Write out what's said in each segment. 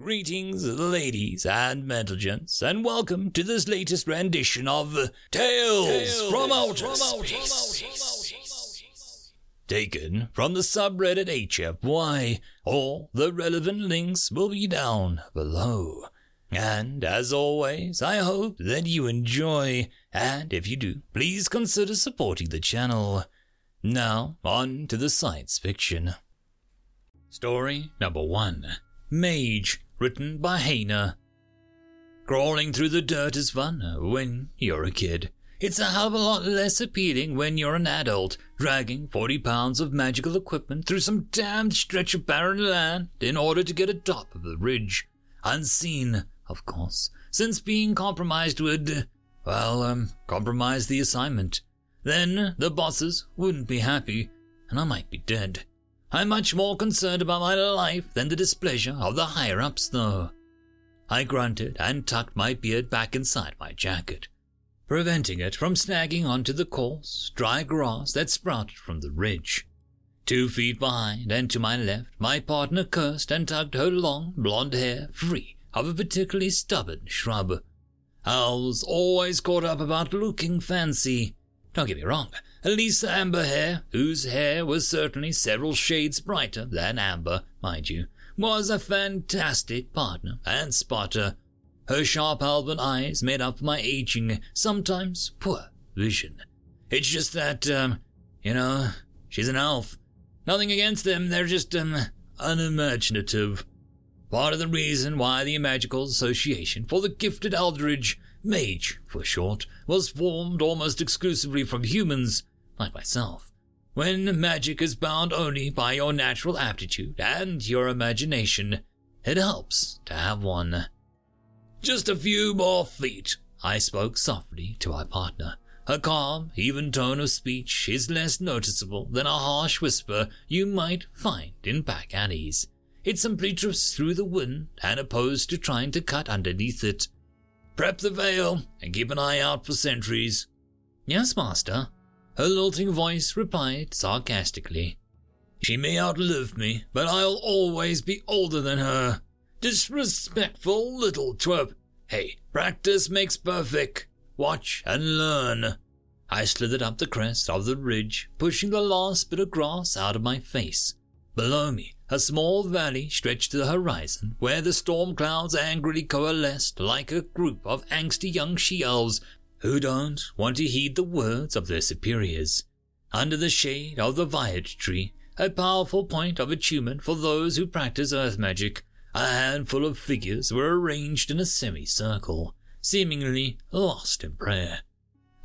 Greetings, ladies and gentlemen, and welcome to this latest rendition of Tales, Tales from Outer Space. Taken from the subreddit HFY. All the relevant links will be down below. And as always, I hope that you enjoy, and if you do, please consider supporting the channel. Now, on to the science fiction. Story number one Mage written by Hayner. Crawling through the dirt is fun when you're a kid. It's a hell of a lot less appealing when you're an adult, dragging 40 pounds of magical equipment through some damned stretch of barren land in order to get atop of the ridge. Unseen, of course, since being compromised would, well, um, compromise the assignment. Then the bosses wouldn't be happy, and I might be dead. I'm much more concerned about my life than the displeasure of the higher ups, though. I grunted and tucked my beard back inside my jacket, preventing it from snagging onto the coarse, dry grass that sprouted from the ridge. Two feet behind and to my left, my partner cursed and tugged her long blonde hair free of a particularly stubborn shrub. I was always caught up about looking fancy. Don't get me wrong, Elisa Amber Hair, whose hair was certainly several shades brighter than amber, mind you, was a fantastic partner and spotter. Her sharp almond eyes made up my aging, sometimes poor vision. It's just that, um, you know, she's an elf. Nothing against them, they're just, um, unimaginative. Part of the reason why the Magical Association for the Gifted Eldritch, MAGE for short, was formed almost exclusively from humans like myself. When magic is bound only by your natural aptitude and your imagination, it helps to have one. Just a few more feet, I spoke softly to my partner. Her calm, even tone of speech is less noticeable than a harsh whisper you might find in back alleys. It simply drifts through the wind and opposed to trying to cut underneath it. Prep the veil and keep an eye out for sentries. Yes, master, her lilting voice replied sarcastically. She may outlive me, but I'll always be older than her. Disrespectful little twerp. Hey, practice makes perfect. Watch and learn. I slithered up the crest of the ridge, pushing the last bit of grass out of my face. Below me, a small valley stretched to the horizon, where the storm clouds angrily coalesced like a group of angsty young she-elves who don't want to heed the words of their superiors. Under the shade of the Viad tree, a powerful point of achievement for those who practice earth magic, a handful of figures were arranged in a semicircle, seemingly lost in prayer.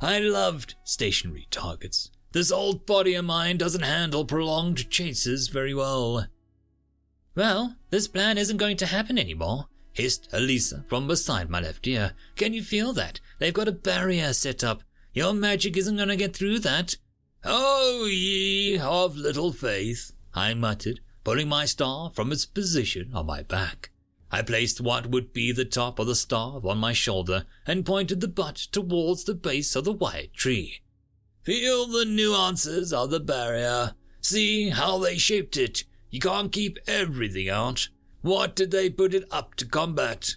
I loved stationary targets. This old body of mine doesn't handle prolonged chases very well. Well, this plan isn't going to happen anymore, hissed Elisa from beside my left ear. Can you feel that? They've got a barrier set up. Your magic isn't going to get through that. Oh, ye of little faith, I muttered, pulling my star from its position on my back. I placed what would be the top of the star on my shoulder and pointed the butt towards the base of the white tree. Feel the nuances of the barrier. See how they shaped it. You can't keep everything out. What did they put it up to combat?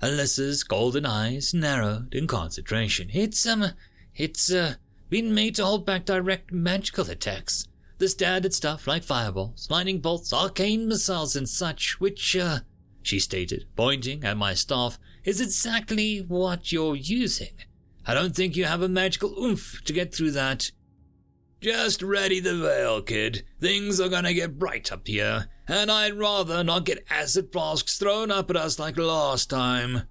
Alyssa's golden eyes narrowed in concentration. It's, um, it's, uh, been made to hold back direct magical attacks. The standard stuff like fireballs, lightning bolts, arcane missiles, and such, which, uh, she stated, pointing at my staff, is exactly what you're using. I don't think you have a magical oomph to get through that. Just ready the veil, kid. Things are gonna get bright up here, and I'd rather not get acid flasks thrown up at us like last time.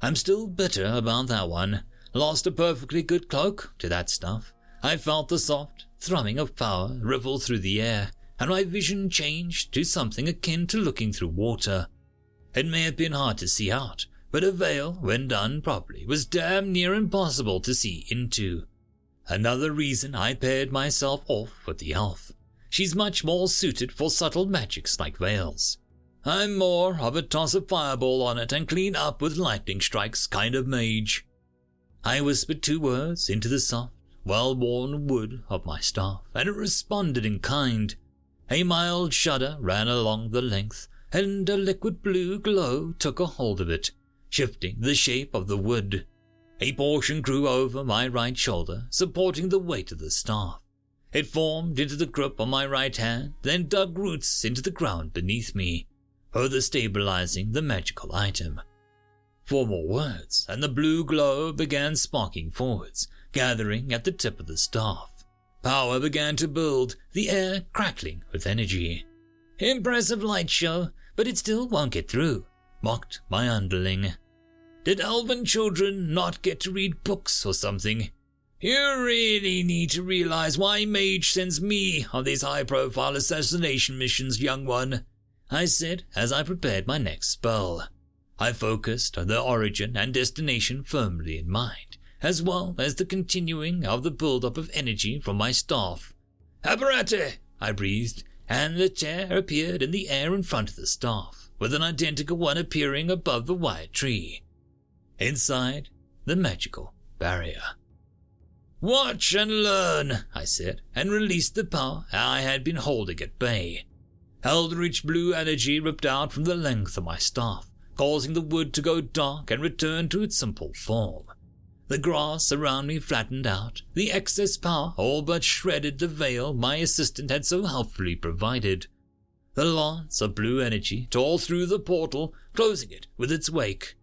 I'm still bitter about that one. Lost a perfectly good cloak to that stuff. I felt the soft thrumming of power ripple through the air, and my vision changed to something akin to looking through water. It may have been hard to see out, but a veil, when done properly, was damn near impossible to see into. Another reason I paired myself off with the elf. She's much more suited for subtle magics like veils. I'm more of a toss a fireball on it and clean up with lightning strikes kind of mage. I whispered two words into the soft, well-worn wood of my staff, and it responded in kind. A mild shudder ran along the length, and a liquid blue glow took a hold of it, shifting the shape of the wood. A portion grew over my right shoulder, supporting the weight of the staff. It formed into the grip on my right hand, then dug roots into the ground beneath me, further stabilizing the magical item. Four more words, and the blue glow began sparking forwards, gathering at the tip of the staff. Power began to build, the air crackling with energy. Impressive light show, but it still won't get through, mocked my underling. Did elven children not get to read books or something? You really need to realize why Mage sends me on these high profile assassination missions, young one, I said as I prepared my next spell. I focused on the origin and destination firmly in mind, as well as the continuing of the build-up of energy from my staff. Apparate! I breathed, and the chair appeared in the air in front of the staff, with an identical one appearing above the wire tree. Inside, the magical barrier. Watch and learn, I said, and released the power I had been holding at bay. Eldritch blue energy ripped out from the length of my staff, causing the wood to go dark and return to its simple form. The grass around me flattened out, the excess power all but shredded the veil my assistant had so helpfully provided. The lance of blue energy tore through the portal, closing it with its wake.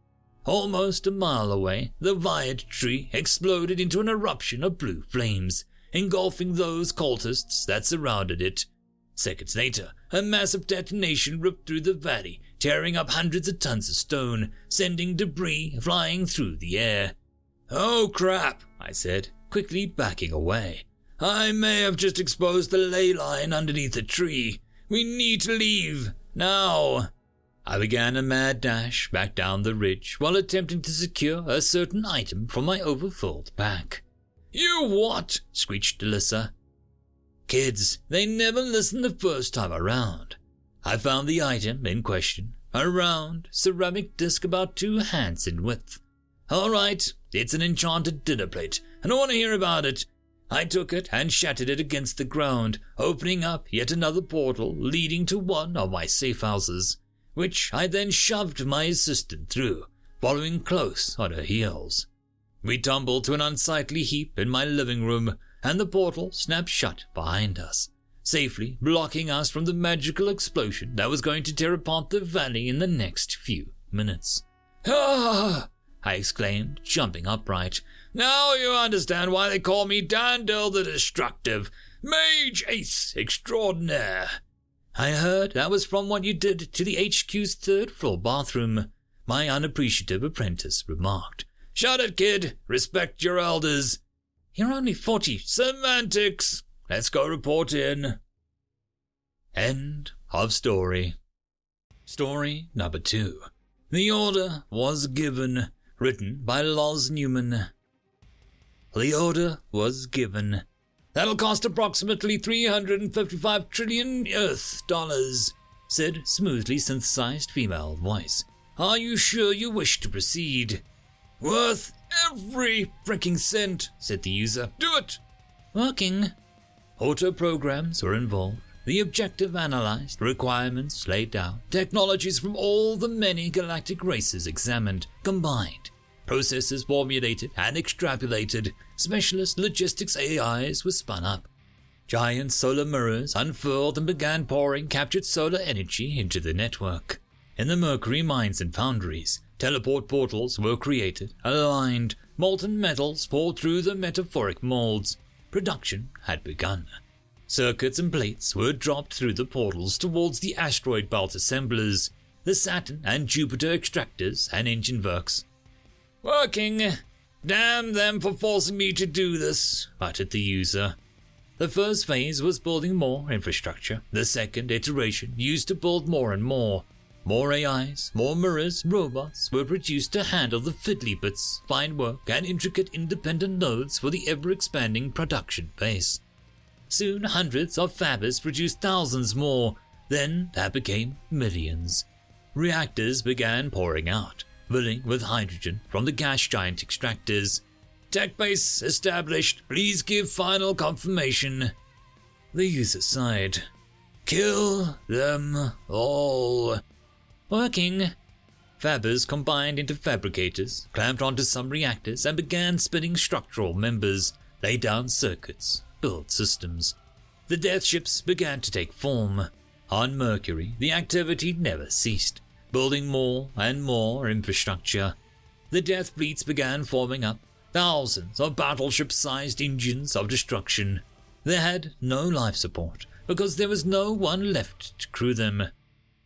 Almost a mile away, the Viad tree exploded into an eruption of blue flames, engulfing those cultists that surrounded it. Seconds later, a massive detonation ripped through the valley, tearing up hundreds of tons of stone, sending debris flying through the air. Oh crap, I said, quickly backing away. I may have just exposed the ley line underneath the tree. We need to leave. Now. I began a mad dash back down the ridge while attempting to secure a certain item from my overfilled pack. You what? screeched Alyssa. Kids, they never listen the first time around. I found the item in question, a round ceramic disc about two hands in width. All right, it's an enchanted dinner plate, and I want to hear about it. I took it and shattered it against the ground, opening up yet another portal leading to one of my safe houses which I then shoved my assistant through, following close on her heels. We tumbled to an unsightly heap in my living room, and the portal snapped shut behind us, safely blocking us from the magical explosion that was going to tear apart the valley in the next few minutes. Ah! I exclaimed, jumping upright. Now you understand why they call me Dandel the Destructive, Mage Ace Extraordinaire. I heard that was from what you did to the HQ's third floor bathroom, my unappreciative apprentice remarked. Shut it, kid. Respect your elders. You're only forty. Semantics. Let's go report in. End of story. Story number two. The order was given, written by Loz Newman. The order was given. That'll cost approximately 355 trillion Earth dollars, said smoothly synthesized female voice. Are you sure you wish to proceed? Worth every freaking cent, said the user. Do it! Working. Auto programs were involved. The objective analyzed, requirements laid down, technologies from all the many galactic races examined, combined processes formulated and extrapolated, specialist logistics AIs were spun up. Giant solar mirrors unfurled and began pouring captured solar energy into the network. In the Mercury mines and foundries, teleport portals were created, aligned, molten metals poured through the metaphoric molds. Production had begun. Circuits and plates were dropped through the portals towards the asteroid belt assemblers, the Saturn and Jupiter extractors and engine works, Working. Damn them for forcing me to do this, muttered the user. The first phase was building more infrastructure. The second iteration used to build more and more. More AIs, more mirrors, robots were produced to handle the fiddly bits, fine work, and intricate independent nodes for the ever expanding production base. Soon, hundreds of fabbers produced thousands more. Then that became millions. Reactors began pouring out filling with hydrogen from the gas giant extractors. Tech base established. Please give final confirmation. The user sighed. Kill them all. Working. Fabbers combined into fabricators, clamped onto some reactors, and began spinning structural members, laid down circuits, build systems. The death ships began to take form. On Mercury, the activity never ceased, building more and more infrastructure. The death fleets began forming up, thousands of battleship sized engines of destruction. They had no life support because there was no one left to crew them.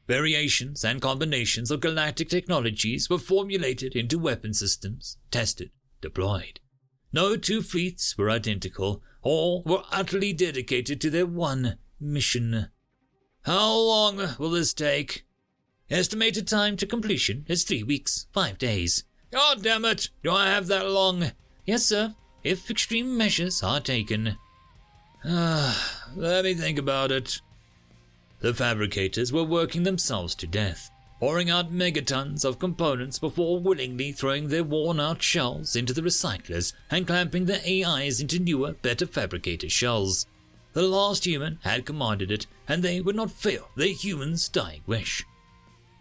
Variations and combinations of galactic technologies were formulated into weapon systems, tested, deployed. No two fleets were identical, all were utterly dedicated to their one mission. How long will this take? Estimated time to completion is three weeks, five days. God damn it! Do I have that long? Yes, sir, if extreme measures are taken. Ah, let me think about it. The fabricators were working themselves to death, pouring out megatons of components before willingly throwing their worn out shells into the recyclers and clamping their AIs into newer, better fabricated shells. The last human had commanded it, and they would not fail their human's dying wish.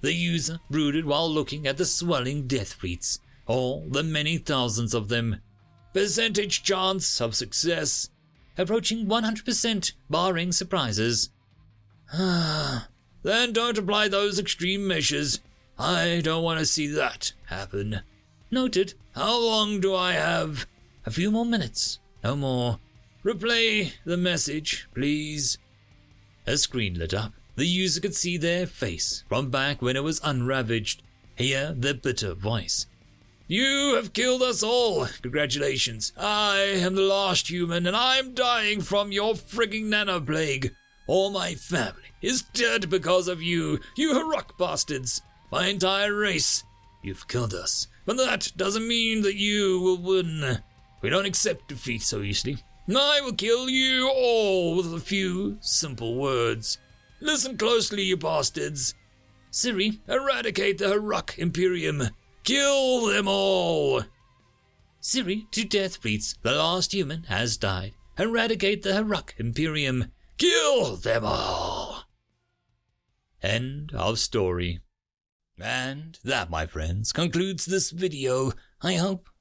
The user brooded while looking at the swelling death fleets, all the many thousands of them. Percentage chance of success approaching 100%, barring surprises. Ah then don't apply those extreme measures. I don't want to see that happen. Noted. How long do I have? A few more minutes. No more. Replay the message, please. A screen lit up. The user could see their face from back when it was unravaged, hear their bitter voice. You have killed us all. Congratulations. I am the last human, and I'm dying from your frigging nanoplague. All my family is dead because of you, you Haruk bastards. My entire race. You've killed us, but that doesn't mean that you will win. We don't accept defeat so easily. I will kill you all with a few simple words. Listen closely, you bastards. Siri, eradicate the Haruk Imperium. Kill them all! Siri to death beats. The last human has died. Eradicate the Haruk Imperium. Kill them all! End of story. And that, my friends, concludes this video. I hope